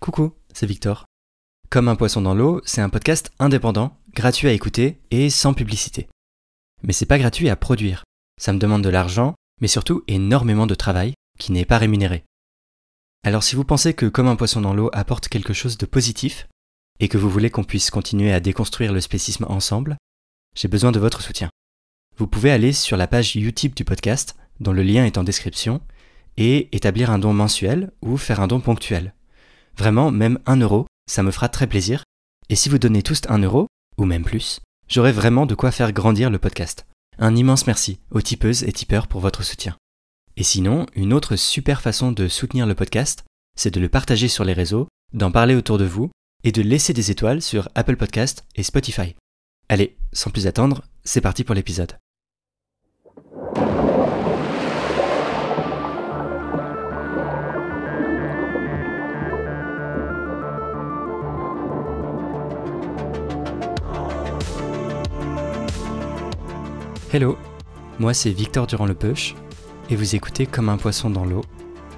Coucou, c'est Victor. Comme un poisson dans l'eau, c'est un podcast indépendant, gratuit à écouter et sans publicité. Mais c'est pas gratuit à produire. Ça me demande de l'argent, mais surtout énormément de travail qui n'est pas rémunéré. Alors si vous pensez que Comme un poisson dans l'eau apporte quelque chose de positif, et que vous voulez qu'on puisse continuer à déconstruire le spécisme ensemble, j'ai besoin de votre soutien. Vous pouvez aller sur la page Utip du podcast, dont le lien est en description, et établir un don mensuel ou faire un don ponctuel. Vraiment, même un euro, ça me fera très plaisir. Et si vous donnez tous un euro, ou même plus, j'aurai vraiment de quoi faire grandir le podcast. Un immense merci aux tipeuses et tipeurs pour votre soutien. Et sinon, une autre super façon de soutenir le podcast, c'est de le partager sur les réseaux, d'en parler autour de vous et de laisser des étoiles sur Apple Podcast et Spotify. Allez, sans plus attendre, c'est parti pour l'épisode. Hello, moi c'est Victor durand le Peuch et vous écoutez Comme un poisson dans l'eau,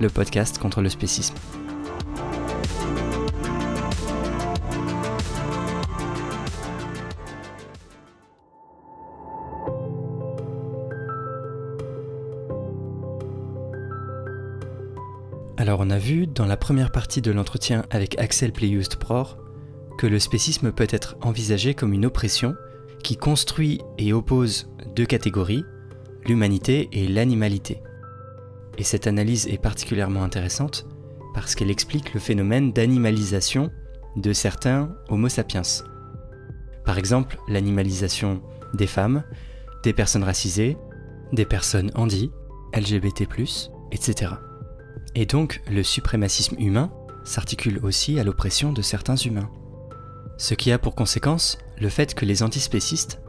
le podcast contre le spécisme. Alors on a vu dans la première partie de l'entretien avec Axel Pleyust Pror que le spécisme peut être envisagé comme une oppression qui construit et oppose deux catégories, l'humanité et l'animalité. Et cette analyse est particulièrement intéressante parce qu'elle explique le phénomène d'animalisation de certains Homo sapiens. Par exemple, l'animalisation des femmes, des personnes racisées, des personnes handy, LGBT, etc. Et donc, le suprémacisme humain s'articule aussi à l'oppression de certains humains. Ce qui a pour conséquence le fait que les antispécistes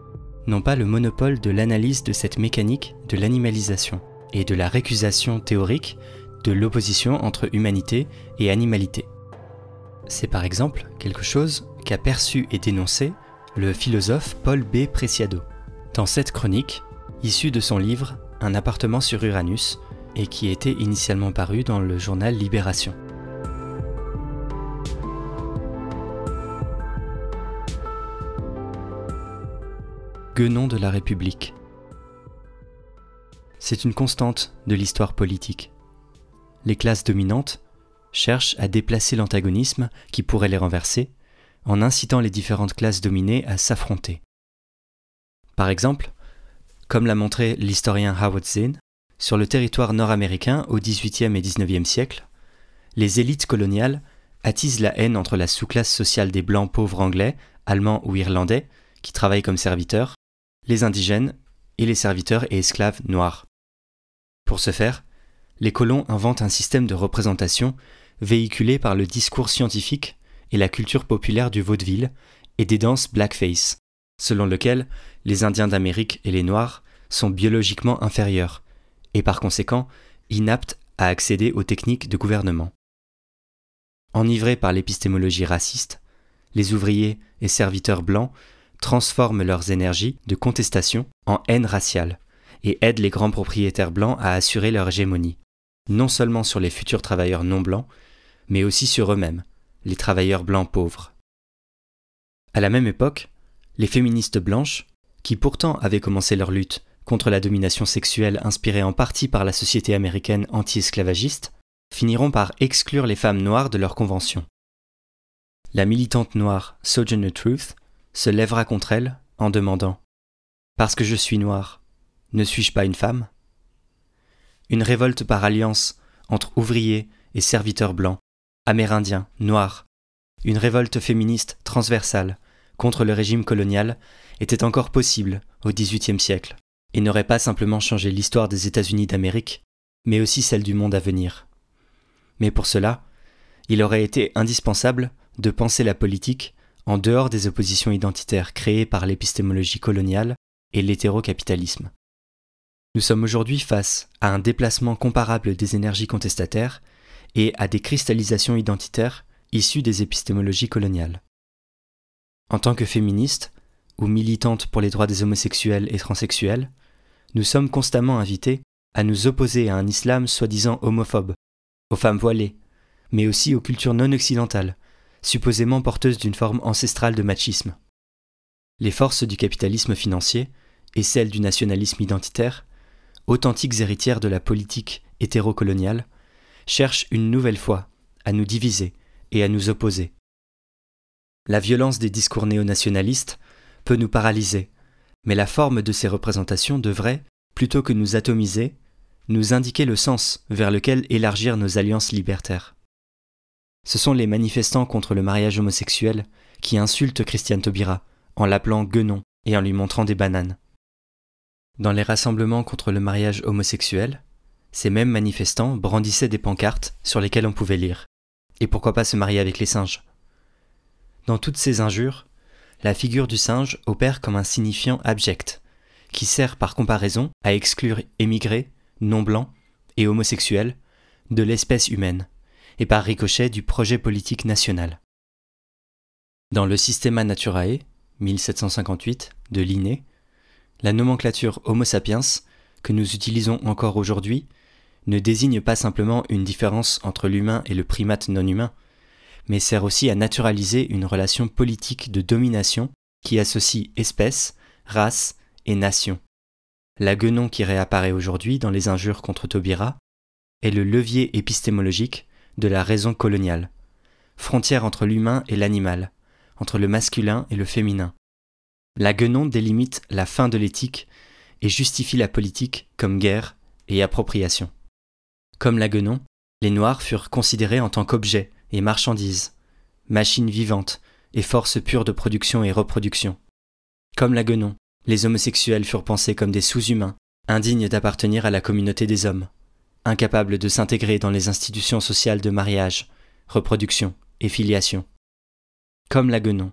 n'ont pas le monopole de l'analyse de cette mécanique de l'animalisation et de la récusation théorique de l'opposition entre humanité et animalité. C'est par exemple quelque chose qu'a perçu et dénoncé le philosophe Paul B. Preciado dans cette chronique, issue de son livre Un appartement sur Uranus, et qui était initialement paru dans le journal Libération. Guenon de la République. C'est une constante de l'histoire politique. Les classes dominantes cherchent à déplacer l'antagonisme qui pourrait les renverser en incitant les différentes classes dominées à s'affronter. Par exemple, comme l'a montré l'historien Howard Zinn, sur le territoire nord-américain au XVIIIe et XIXe siècle, les élites coloniales attisent la haine entre la sous-classe sociale des blancs pauvres anglais, allemands ou irlandais, qui travaillent comme serviteurs, les indigènes et les serviteurs et esclaves noirs. Pour ce faire, les colons inventent un système de représentation véhiculé par le discours scientifique et la culture populaire du vaudeville et des danses blackface, selon lequel les Indiens d'Amérique et les Noirs sont biologiquement inférieurs et par conséquent inaptes à accéder aux techniques de gouvernement. Enivrés par l'épistémologie raciste, les ouvriers et serviteurs blancs transforment leurs énergies de contestation en haine raciale et aident les grands propriétaires blancs à assurer leur hégémonie, non seulement sur les futurs travailleurs non blancs, mais aussi sur eux-mêmes, les travailleurs blancs pauvres. À la même époque, les féministes blanches, qui pourtant avaient commencé leur lutte contre la domination sexuelle inspirée en partie par la société américaine anti-esclavagiste, finiront par exclure les femmes noires de leur convention. La militante noire Sojourner Truth se lèvera contre elle en demandant Parce que je suis noir, ne suis-je pas une femme? Une révolte par alliance entre ouvriers et serviteurs blancs, amérindiens, noirs, une révolte féministe transversale contre le régime colonial était encore possible au XVIIIe siècle et n'aurait pas simplement changé l'histoire des États-Unis d'Amérique, mais aussi celle du monde à venir. Mais pour cela, il aurait été indispensable de penser la politique en dehors des oppositions identitaires créées par l'épistémologie coloniale et l'hétérocapitalisme. Nous sommes aujourd'hui face à un déplacement comparable des énergies contestataires et à des cristallisations identitaires issues des épistémologies coloniales. En tant que féministes, ou militantes pour les droits des homosexuels et transsexuels, nous sommes constamment invités à nous opposer à un islam soi-disant homophobe, aux femmes voilées, mais aussi aux cultures non occidentales, supposément porteuses d'une forme ancestrale de machisme. Les forces du capitalisme financier et celles du nationalisme identitaire, authentiques héritières de la politique hétérocoloniale, cherchent une nouvelle fois à nous diviser et à nous opposer. La violence des discours néo-nationalistes peut nous paralyser, mais la forme de ces représentations devrait, plutôt que nous atomiser, nous indiquer le sens vers lequel élargir nos alliances libertaires. Ce sont les manifestants contre le mariage homosexuel qui insultent Christiane Taubira en l'appelant guenon et en lui montrant des bananes. Dans les rassemblements contre le mariage homosexuel, ces mêmes manifestants brandissaient des pancartes sur lesquelles on pouvait lire Et pourquoi pas se marier avec les singes? Dans toutes ces injures, la figure du singe opère comme un signifiant abject, qui sert par comparaison à exclure émigrés, non-blancs et homosexuels de l'espèce humaine, et par ricochet du projet politique national. Dans le Systema Naturae, 1758, de Linné, la nomenclature Homo sapiens, que nous utilisons encore aujourd'hui, ne désigne pas simplement une différence entre l'humain et le primate non humain, mais sert aussi à naturaliser une relation politique de domination qui associe espèce, race et nation. La guenon qui réapparaît aujourd'hui dans les injures contre Taubira est le levier épistémologique de la raison coloniale, frontière entre l'humain et l'animal, entre le masculin et le féminin. La guenon délimite la fin de l'éthique et justifie la politique comme guerre et appropriation. Comme la guenon, les Noirs furent considérés en tant qu'objets et marchandises, machines vivantes et forces pures de production et reproduction. Comme la guenon, les homosexuels furent pensés comme des sous-humains, indignes d'appartenir à la communauté des hommes, incapables de s'intégrer dans les institutions sociales de mariage, reproduction et filiation. Comme la guenon,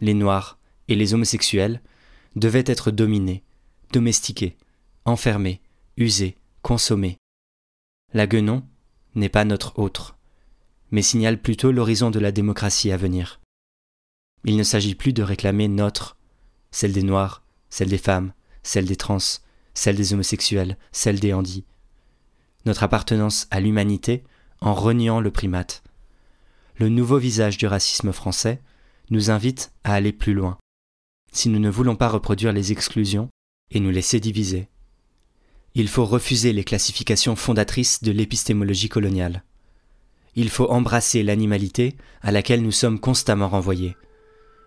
les Noirs et les homosexuels devaient être dominés, domestiqués, enfermés, usés, consommés. La guenon n'est pas notre autre, mais signale plutôt l'horizon de la démocratie à venir. Il ne s'agit plus de réclamer notre, celle des Noirs, celle des femmes, celle des trans, celle des homosexuels, celle des handis. Notre appartenance à l'humanité en reniant le primate. Le nouveau visage du racisme français nous invite à aller plus loin, si nous ne voulons pas reproduire les exclusions et nous laisser diviser. Il faut refuser les classifications fondatrices de l'épistémologie coloniale. Il faut embrasser l'animalité à laquelle nous sommes constamment renvoyés.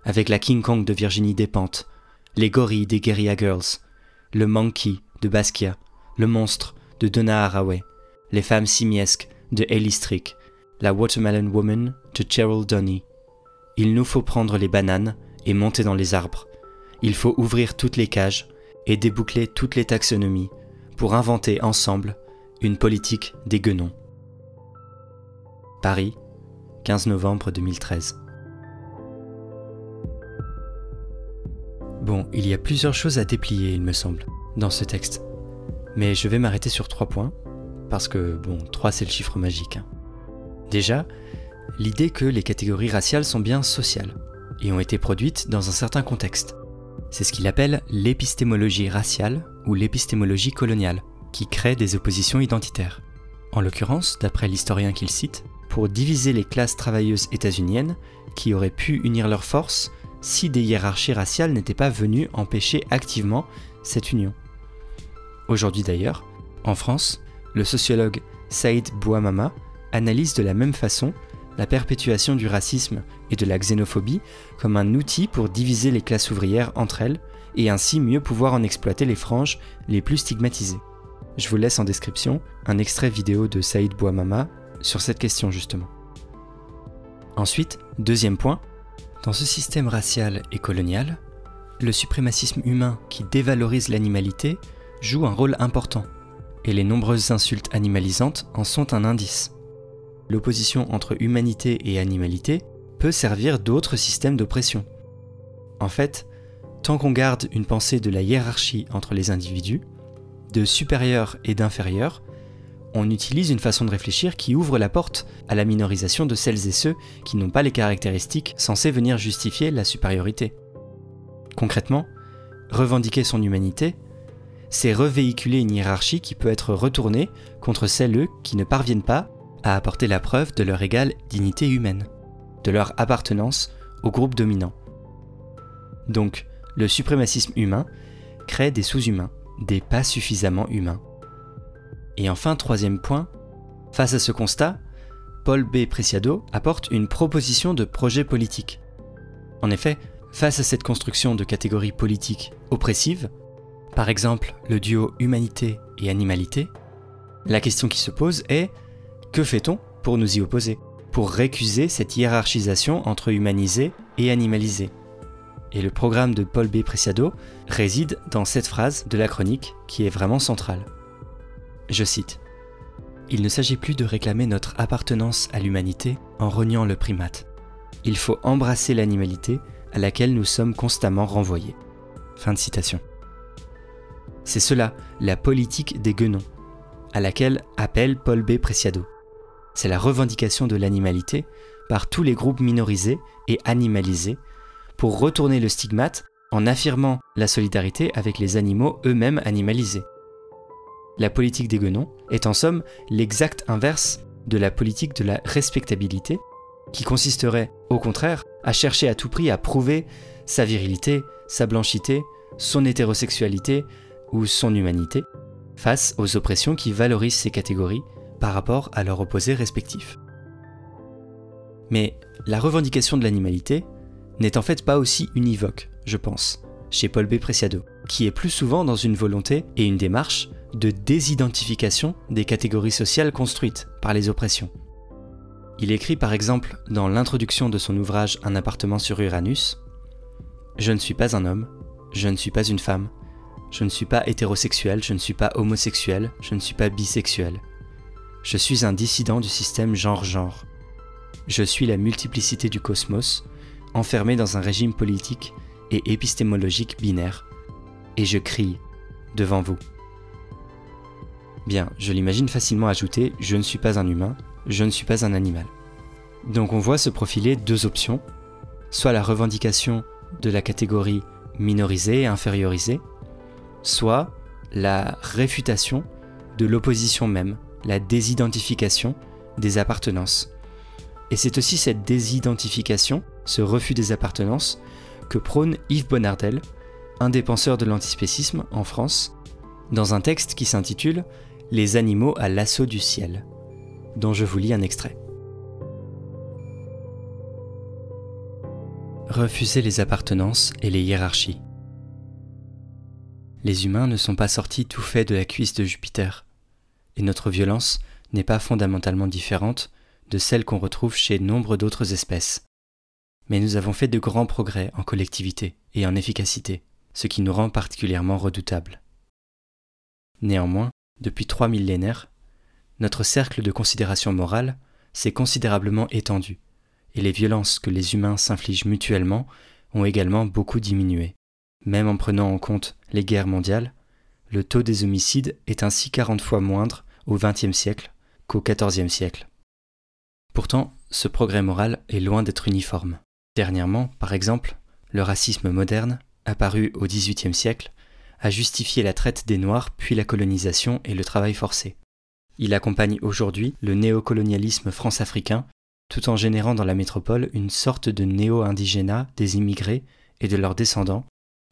Avec la King Kong de Virginie Despentes, les gorilles des Guerilla Girls, le monkey de Basquiat, le monstre de Donna Haraway, les femmes simiesques de Ellie Strick, la Watermelon Woman de Cheryl Donny. Il nous faut prendre les bananes et monter dans les arbres. Il faut ouvrir toutes les cages et déboucler toutes les taxonomies pour inventer ensemble une politique des guenons. Paris, 15 novembre 2013. Bon, il y a plusieurs choses à déplier, il me semble, dans ce texte. Mais je vais m'arrêter sur trois points, parce que, bon, trois c'est le chiffre magique. Hein. Déjà, l'idée que les catégories raciales sont bien sociales, et ont été produites dans un certain contexte. C'est ce qu'il appelle l'épistémologie raciale ou l'épistémologie coloniale, qui crée des oppositions identitaires. En l'occurrence, d'après l'historien qu'il cite, pour diviser les classes travailleuses états-uniennes qui auraient pu unir leurs forces si des hiérarchies raciales n'étaient pas venues empêcher activement cette union. Aujourd'hui d'ailleurs, en France, le sociologue Saïd Bouamama analyse de la même façon la perpétuation du racisme et de la xénophobie comme un outil pour diviser les classes ouvrières entre elles et ainsi mieux pouvoir en exploiter les franges les plus stigmatisées. Je vous laisse en description un extrait vidéo de Saïd Bouamama sur cette question justement. Ensuite, deuxième point, dans ce système racial et colonial, le suprémacisme humain qui dévalorise l'animalité joue un rôle important, et les nombreuses insultes animalisantes en sont un indice. L'opposition entre humanité et animalité peut servir d'autres systèmes d'oppression. En fait, tant qu'on garde une pensée de la hiérarchie entre les individus, de supérieur et d'inférieur, on utilise une façon de réfléchir qui ouvre la porte à la minorisation de celles et ceux qui n'ont pas les caractéristiques censées venir justifier la supériorité. Concrètement, revendiquer son humanité, c'est revéhiculer une hiérarchie qui peut être retournée contre celles qui ne parviennent pas à apporter la preuve de leur égale dignité humaine, de leur appartenance au groupe dominant. Donc, le suprémacisme humain crée des sous-humains, des pas suffisamment humains. Et enfin, troisième point, face à ce constat, Paul B. Preciado apporte une proposition de projet politique. En effet, face à cette construction de catégories politiques oppressives, par exemple le duo humanité et animalité, la question qui se pose est que fait-on pour nous y opposer Pour récuser cette hiérarchisation entre humanisé et animalisé Et le programme de Paul B. Preciado réside dans cette phrase de la chronique qui est vraiment centrale. Je cite Il ne s'agit plus de réclamer notre appartenance à l'humanité en reniant le primate. Il faut embrasser l'animalité à laquelle nous sommes constamment renvoyés. Fin de citation. C'est cela, la politique des guenons, à laquelle appelle Paul B. Preciado. C'est la revendication de l'animalité par tous les groupes minorisés et animalisés pour retourner le stigmate en affirmant la solidarité avec les animaux eux-mêmes animalisés. La politique des guenons est en somme l'exact inverse de la politique de la respectabilité, qui consisterait, au contraire, à chercher à tout prix à prouver sa virilité, sa blanchité, son hétérosexualité ou son humanité, face aux oppressions qui valorisent ces catégories par rapport à leurs opposés respectifs. Mais la revendication de l'animalité n'est en fait pas aussi univoque, je pense, chez Paul B. Preciado, qui est plus souvent dans une volonté et une démarche de désidentification des catégories sociales construites par les oppressions. Il écrit par exemple dans l'introduction de son ouvrage Un appartement sur Uranus Je ne suis pas un homme, je ne suis pas une femme, je ne suis pas hétérosexuel, je ne suis pas homosexuel, je ne suis pas bisexuel. Je suis un dissident du système genre-genre. Je suis la multiplicité du cosmos, enfermé dans un régime politique et épistémologique binaire. Et je crie devant vous. Bien, je l'imagine facilement ajouter Je ne suis pas un humain, je ne suis pas un animal. Donc on voit se profiler deux options, soit la revendication de la catégorie minorisée et infériorisée, soit la réfutation de l'opposition même, la désidentification des appartenances. Et c'est aussi cette désidentification, ce refus des appartenances, que prône Yves Bonnardel, un des de l'antispécisme en France, dans un texte qui s'intitule Les animaux à l'assaut du ciel, dont je vous lis un extrait. Refuser les appartenances et les hiérarchies. Les humains ne sont pas sortis tout faits de la cuisse de Jupiter, et notre violence n'est pas fondamentalement différente de celle qu'on retrouve chez nombre d'autres espèces. Mais nous avons fait de grands progrès en collectivité et en efficacité, ce qui nous rend particulièrement redoutables. Néanmoins, depuis trois millénaires, notre cercle de considération morale s'est considérablement étendu, et les violences que les humains s'infligent mutuellement ont également beaucoup diminué. Même en prenant en compte les guerres mondiales, le taux des homicides est ainsi 40 fois moindre au XXe siècle qu'au XIVe siècle. Pourtant, ce progrès moral est loin d'être uniforme. Dernièrement, par exemple, le racisme moderne, apparu au XVIIIe siècle, a justifié la traite des Noirs puis la colonisation et le travail forcé. Il accompagne aujourd'hui le néocolonialisme france-africain, tout en générant dans la métropole une sorte de néo-indigénat des immigrés et de leurs descendants,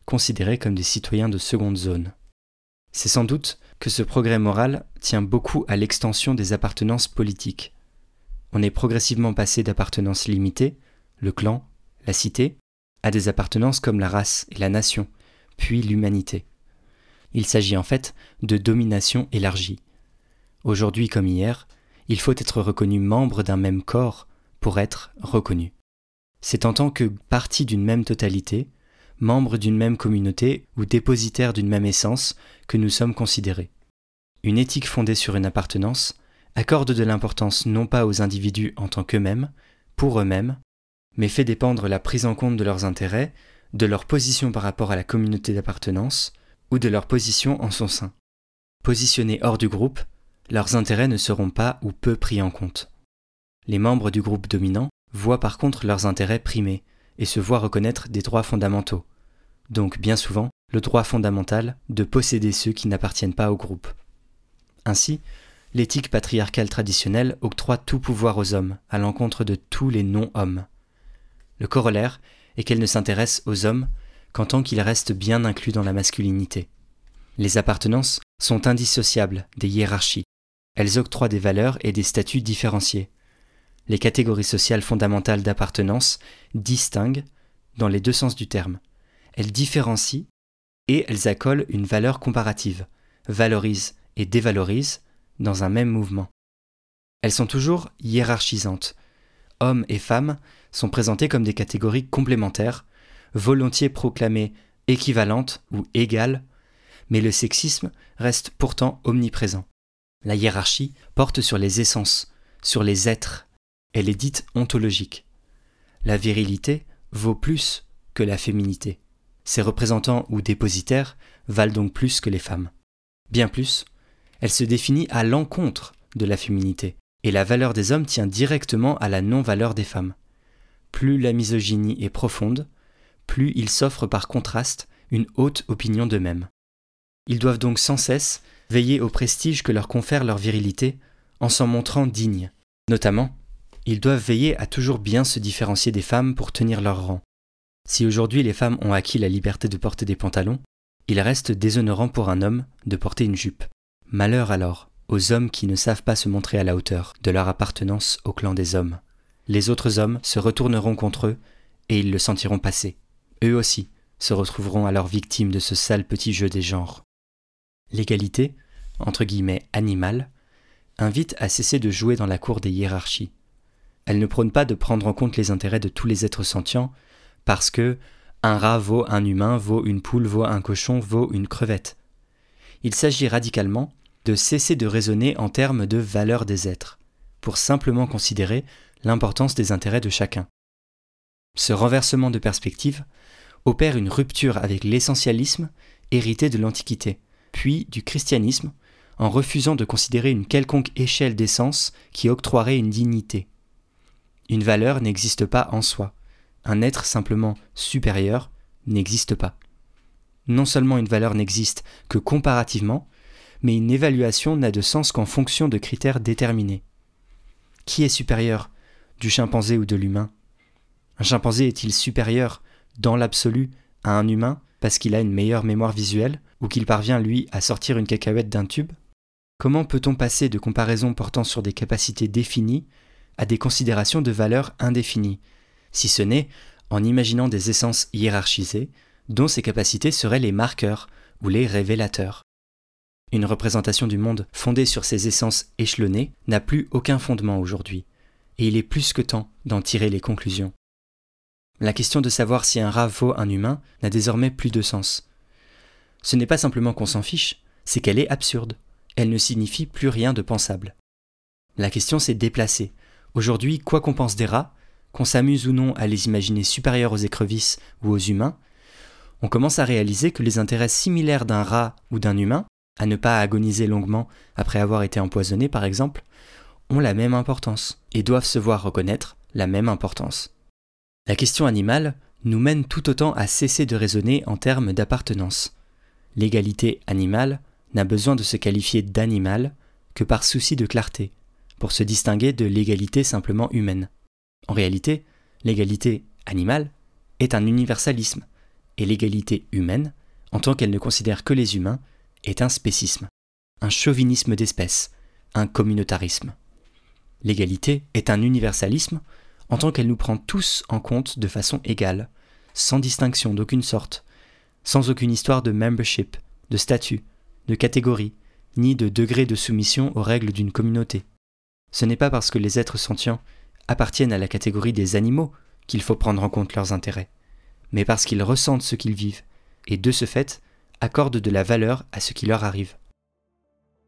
considérés comme des citoyens de seconde zone. C'est sans doute que ce progrès moral tient beaucoup à l'extension des appartenances politiques. On est progressivement passé d'appartenances limitées, le clan, la cité, à des appartenances comme la race et la nation, puis l'humanité. Il s'agit en fait de domination élargie. Aujourd'hui comme hier, il faut être reconnu membre d'un même corps pour être reconnu. C'est en tant que partie d'une même totalité membres d'une même communauté ou dépositaires d'une même essence que nous sommes considérés. Une éthique fondée sur une appartenance accorde de l'importance non pas aux individus en tant qu'eux-mêmes, pour eux-mêmes, mais fait dépendre la prise en compte de leurs intérêts, de leur position par rapport à la communauté d'appartenance, ou de leur position en son sein. Positionnés hors du groupe, leurs intérêts ne seront pas ou peu pris en compte. Les membres du groupe dominant voient par contre leurs intérêts primés, et se voit reconnaître des droits fondamentaux, donc bien souvent le droit fondamental de posséder ceux qui n'appartiennent pas au groupe. Ainsi, l'éthique patriarcale traditionnelle octroie tout pouvoir aux hommes, à l'encontre de tous les non-hommes. Le corollaire est qu'elle ne s'intéresse aux hommes qu'en tant qu'ils restent bien inclus dans la masculinité. Les appartenances sont indissociables des hiérarchies. Elles octroient des valeurs et des statuts différenciés. Les catégories sociales fondamentales d'appartenance distinguent, dans les deux sens du terme. Elles différencient et elles accolent une valeur comparative, valorisent et dévalorisent dans un même mouvement. Elles sont toujours hiérarchisantes. Hommes et femmes sont présentés comme des catégories complémentaires, volontiers proclamées équivalentes ou égales, mais le sexisme reste pourtant omniprésent. La hiérarchie porte sur les essences, sur les êtres, elle est dite ontologique. La virilité vaut plus que la féminité. Ses représentants ou dépositaires valent donc plus que les femmes. Bien plus, elle se définit à l'encontre de la féminité, et la valeur des hommes tient directement à la non-valeur des femmes. Plus la misogynie est profonde, plus ils s'offrent par contraste une haute opinion d'eux-mêmes. Ils doivent donc sans cesse veiller au prestige que leur confère leur virilité en s'en montrant dignes. Notamment, ils doivent veiller à toujours bien se différencier des femmes pour tenir leur rang. Si aujourd'hui les femmes ont acquis la liberté de porter des pantalons, il reste déshonorant pour un homme de porter une jupe. Malheur alors aux hommes qui ne savent pas se montrer à la hauteur de leur appartenance au clan des hommes. Les autres hommes se retourneront contre eux et ils le sentiront passer. Eux aussi se retrouveront alors victimes de ce sale petit jeu des genres. L'égalité, entre guillemets animale, invite à cesser de jouer dans la cour des hiérarchies. Elle ne prône pas de prendre en compte les intérêts de tous les êtres sentients, parce que un rat vaut un humain, vaut une poule, vaut un cochon, vaut une crevette. Il s'agit radicalement de cesser de raisonner en termes de valeur des êtres, pour simplement considérer l'importance des intérêts de chacun. Ce renversement de perspective opère une rupture avec l'essentialisme hérité de l'Antiquité, puis du christianisme, en refusant de considérer une quelconque échelle d'essence qui octroierait une dignité. Une valeur n'existe pas en soi, un être simplement supérieur n'existe pas. Non seulement une valeur n'existe que comparativement, mais une évaluation n'a de sens qu'en fonction de critères déterminés. Qui est supérieur, du chimpanzé ou de l'humain? Un chimpanzé est-il supérieur, dans l'absolu, à un humain parce qu'il a une meilleure mémoire visuelle ou qu'il parvient, lui, à sortir une cacahuète d'un tube? Comment peut-on passer de comparaisons portant sur des capacités définies à des considérations de valeurs indéfinies, si ce n'est en imaginant des essences hiérarchisées dont ces capacités seraient les marqueurs ou les révélateurs. Une représentation du monde fondée sur ces essences échelonnées n'a plus aucun fondement aujourd'hui, et il est plus que temps d'en tirer les conclusions. La question de savoir si un rat vaut un humain n'a désormais plus de sens. Ce n'est pas simplement qu'on s'en fiche, c'est qu'elle est absurde. Elle ne signifie plus rien de pensable. La question s'est déplacée. Aujourd'hui, quoi qu'on pense des rats, qu'on s'amuse ou non à les imaginer supérieurs aux écrevisses ou aux humains, on commence à réaliser que les intérêts similaires d'un rat ou d'un humain, à ne pas agoniser longuement après avoir été empoisonné par exemple, ont la même importance et doivent se voir reconnaître la même importance. La question animale nous mène tout autant à cesser de raisonner en termes d'appartenance. L'égalité animale n'a besoin de se qualifier d'animal que par souci de clarté, pour se distinguer de l'égalité simplement humaine. En réalité, l'égalité animale est un universalisme et l'égalité humaine, en tant qu'elle ne considère que les humains, est un spécisme, un chauvinisme d'espèce, un communautarisme. L'égalité est un universalisme en tant qu'elle nous prend tous en compte de façon égale, sans distinction d'aucune sorte, sans aucune histoire de membership, de statut, de catégorie, ni de degré de soumission aux règles d'une communauté. Ce n'est pas parce que les êtres sentients appartiennent à la catégorie des animaux qu'il faut prendre en compte leurs intérêts mais parce qu'ils ressentent ce qu'ils vivent, et de ce fait, accordent de la valeur à ce qui leur arrive.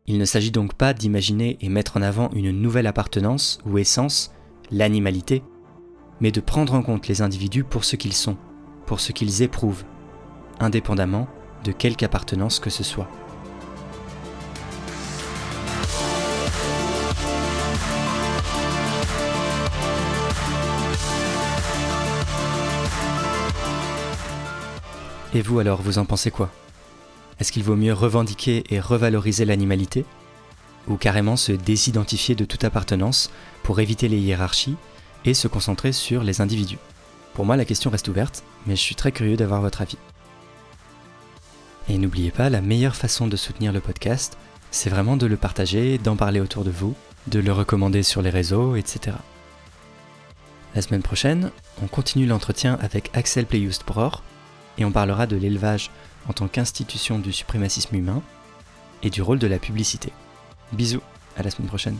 Il ne s'agit donc pas d'imaginer et mettre en avant une nouvelle appartenance ou essence, l'animalité, mais de prendre en compte les individus pour ce qu'ils sont, pour ce qu'ils éprouvent, indépendamment de quelque appartenance que ce soit. Et vous alors, vous en pensez quoi? Est-ce qu'il vaut mieux revendiquer et revaloriser l'animalité? Ou carrément se désidentifier de toute appartenance pour éviter les hiérarchies et se concentrer sur les individus? Pour moi, la question reste ouverte, mais je suis très curieux d'avoir votre avis. Et n'oubliez pas, la meilleure façon de soutenir le podcast, c'est vraiment de le partager, d'en parler autour de vous, de le recommander sur les réseaux, etc. La semaine prochaine, on continue l'entretien avec Axel Playust Bror et on parlera de l'élevage en tant qu'institution du suprémacisme humain et du rôle de la publicité. Bisous, à la semaine prochaine.